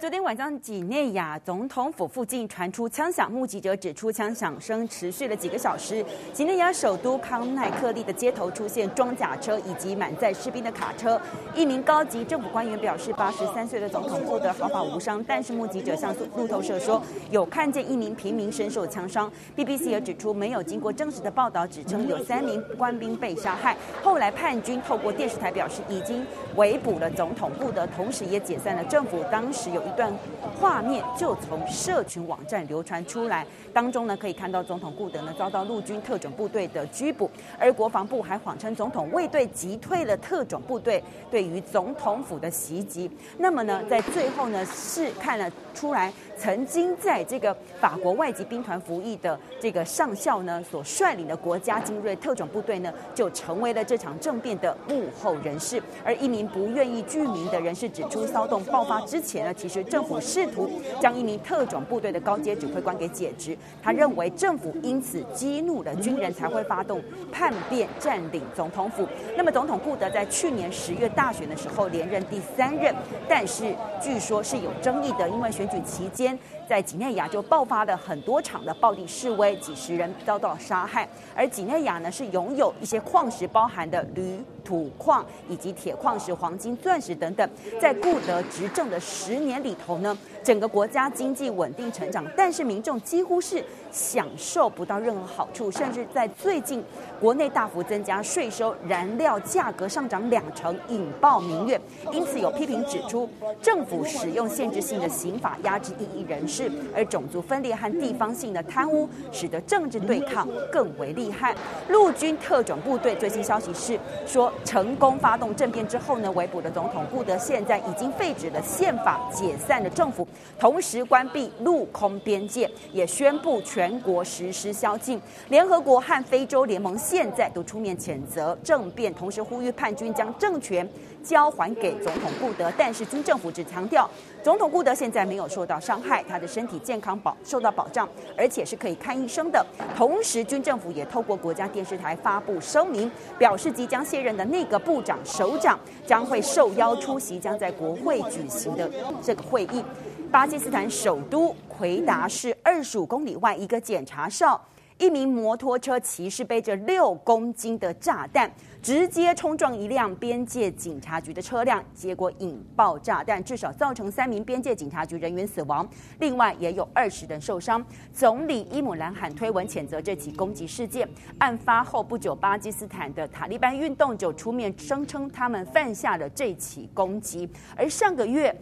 昨天晚上，几内亚总统府附近传出枪响，目击者指出，枪响声持续了几个小时。几内亚首都康奈克利的街头出现装甲车以及满载士兵的卡车。一名高级政府官员表示，八十三岁的总统库德毫发无伤，但是目击者向路透社说，有看见一名平民身受枪伤。BBC 也指出，没有经过证实的报道指称有三名官兵被杀害。后来叛军透过电视台表示，已经围捕了总统库德，同时也解散了政府。当时有一段画面就从社群网站流传出来，当中呢可以看到总统顾德呢遭到陆军特种部队的拘捕，而国防部还谎称总统卫队击退了特种部队对于总统府的袭击。那么呢，在最后呢是看了出来，曾经在这个法国外籍兵团服役的这个上校呢所率领的国家精锐特种部队呢，就成为了这场政变的幕后人士。而一名不愿意具名的人士指出，骚动爆发之前呢，其实政府。试图将一名特种部队的高阶指挥官给解职，他认为政府因此激怒了军人，才会发动叛变占领总统府。那么总统顾德在去年十月大选的时候连任第三任，但是据说是有争议的，因为选举期间间在几内亚就爆发了很多场的暴力示威，几十人遭到杀害。而几内亚呢是拥有一些矿石，包含的铝、土矿以及铁矿石、黄金、钻石等等。在顾德执政的十年里头呢，整个国家经济稳定成长，但是民众几乎是享受不到任何好处，甚至在最近国内大幅增加税收，燃料价格上涨两成，引爆民怨。因此有批评指出，政府使用限制性的刑法压制异议人士，而种族分裂和地方性的贪污，使得政治对抗更为厉害。陆军特种部队最新消息是说，成功发动政变之后呢，围捕的总统顾德现在已经废止了宪法，解散了政府。同时关闭陆空边界，也宣布全国实施宵禁。联合国和非洲联盟现在都出面谴责政变，同时呼吁叛军将政权交还给总统顾德。但是军政府只强调，总统顾德现在没有受到伤害，他的身体健康保受到保障，而且是可以看医生的。同时，军政府也透过国家电视台发布声明，表示即将卸任的那个部长、首长将会受邀出席将在国会举行的这个会议。巴基斯坦首都奎达市二十五公里外，一个检查哨，一名摩托车骑士背着六公斤的炸弹，直接冲撞一辆边界警察局的车辆，结果引爆炸弹，至少造成三名边界警察局人员死亡，另外也有二十人受伤。总理伊姆兰罕推文谴责这起攻击事件。案发后不久，巴基斯坦的塔利班运动就出面声称他们犯下了这起攻击，而上个月。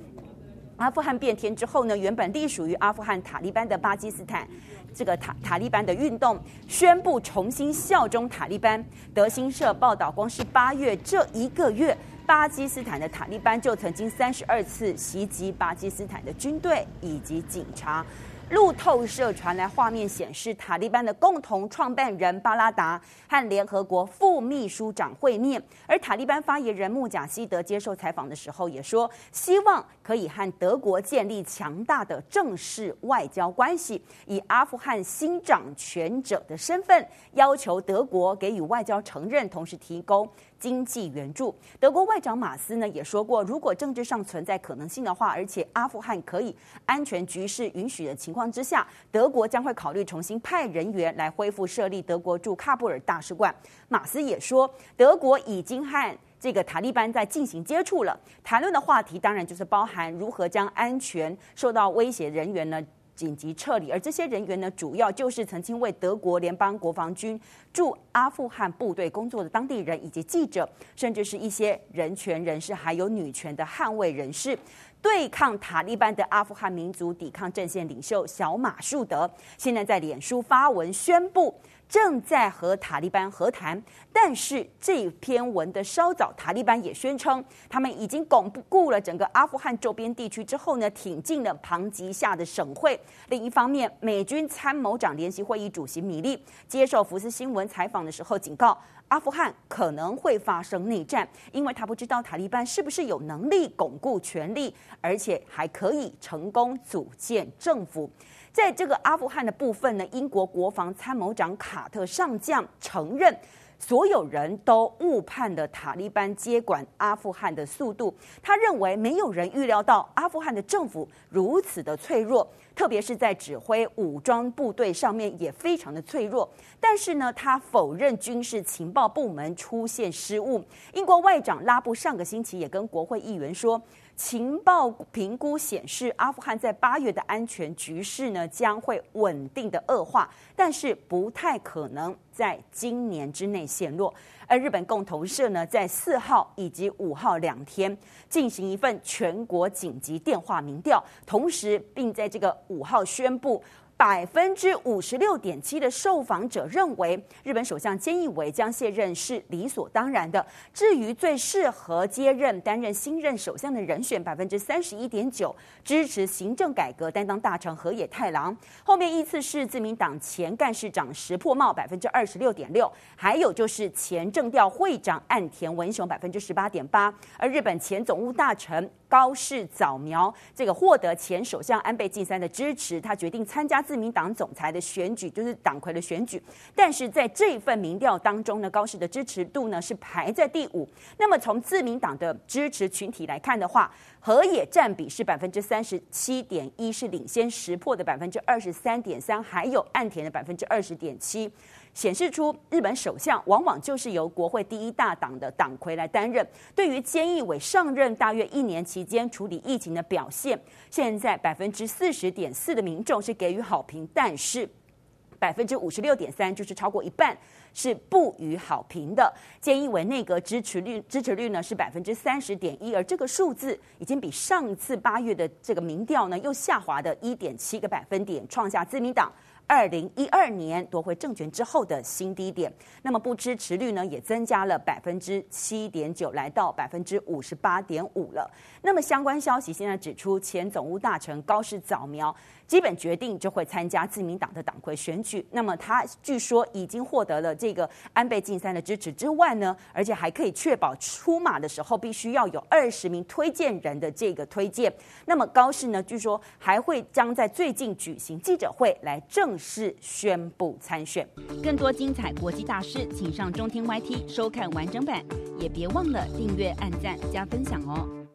阿富汗变天之后呢，原本隶属于阿富汗塔利班的巴基斯坦，这个塔塔利班的运动宣布重新效忠塔利班。德新社报道，光是八月这一个月，巴基斯坦的塔利班就曾经三十二次袭击巴基斯坦的军队以及警察。路透社传来画面显示，塔利班的共同创办人巴拉达和联合国副秘书长会面，而塔利班发言人穆贾希德接受采访的时候也说，希望可以和德国建立强大的正式外交关系，以阿富汗新掌权者的身份要求德国给予外交承认，同时提供。经济援助，德国外长马斯呢也说过，如果政治上存在可能性的话，而且阿富汗可以安全局势允许的情况之下，德国将会考虑重新派人员来恢复设立德国驻喀布尔大使馆。马斯也说，德国已经和这个塔利班在进行接触了，谈论的话题当然就是包含如何将安全受到威胁人员呢。紧急撤离，而这些人员呢，主要就是曾经为德国联邦国防军驻阿富汗部队工作的当地人，以及记者，甚至是一些人权人士，还有女权的捍卫人士。对抗塔利班的阿富汗民族抵抗阵线领袖小马树德，现在在脸书发文宣布。正在和塔利班和谈，但是这篇文的稍早，塔利班也宣称他们已经巩固了整个阿富汗周边地区之后呢，挺进了旁吉下的省会。另一方面，美军参谋长联席会议主席米利接受福斯新闻采访的时候警告，阿富汗可能会发生内战，因为他不知道塔利班是不是有能力巩固权力，而且还可以成功组建政府。在这个阿富汗的部分呢，英国国防参谋长卡特上将承认，所有人都误判了塔利班接管阿富汗的速度。他认为没有人预料到阿富汗的政府如此的脆弱，特别是在指挥武装部队上面也非常的脆弱。但是呢，他否认军事情报部门出现失误。英国外长拉布上个星期也跟国会议员说。情报评估显示，阿富汗在八月的安全局势呢将会稳定的恶化，但是不太可能在今年之内陷落。而日本共同社呢，在四号以及五号两天进行一份全国紧急电话民调，同时并在这个五号宣布。百分之五十六点七的受访者认为，日本首相菅义伟将卸任是理所当然的。至于最适合接任担任新任首相的人选，百分之三十一点九支持行政改革担当大臣河野太郎。后面依次是自民党前干事长石破茂百分之二十六点六，还有就是前政调会长岸田文雄百分之十八点八，而日本前总务大臣。高市早苗这个获得前首相安倍晋三的支持，他决定参加自民党总裁的选举，就是党魁的选举。但是在这一份民调当中呢，高市的支持度呢是排在第五。那么从自民党的支持群体来看的话，河野占比是百分之三十七点一，是领先石破的百分之二十三点三，还有岸田的百分之二十点七。显示出日本首相往往就是由国会第一大党的党魁来担任。对于菅义伟上任大约一年期间处理疫情的表现，现在百分之四十点四的民众是给予好好评，但是百分之五十六点三，就是超过一半。是不予好评的。建义伟内阁支持率支持率呢是百分之三十点一，而这个数字已经比上次八月的这个民调呢又下滑的一点七个百分点，创下自民党。二零一二年夺回政权之后的新低点，那么不支持率呢也增加了百分之七点九，来到百分之五十八点五了。那么相关消息现在指出，前总务大臣高市早苗。基本决定就会参加自民党的党魁选举。那么他据说已经获得了这个安倍晋三的支持之外呢，而且还可以确保出马的时候必须要有二十名推荐人的这个推荐。那么高市呢，据说还会将在最近举行记者会来正式宣布参选。更多精彩国际大事，请上中天 YT 收看完整版，也别忘了订阅、按赞、加分享哦。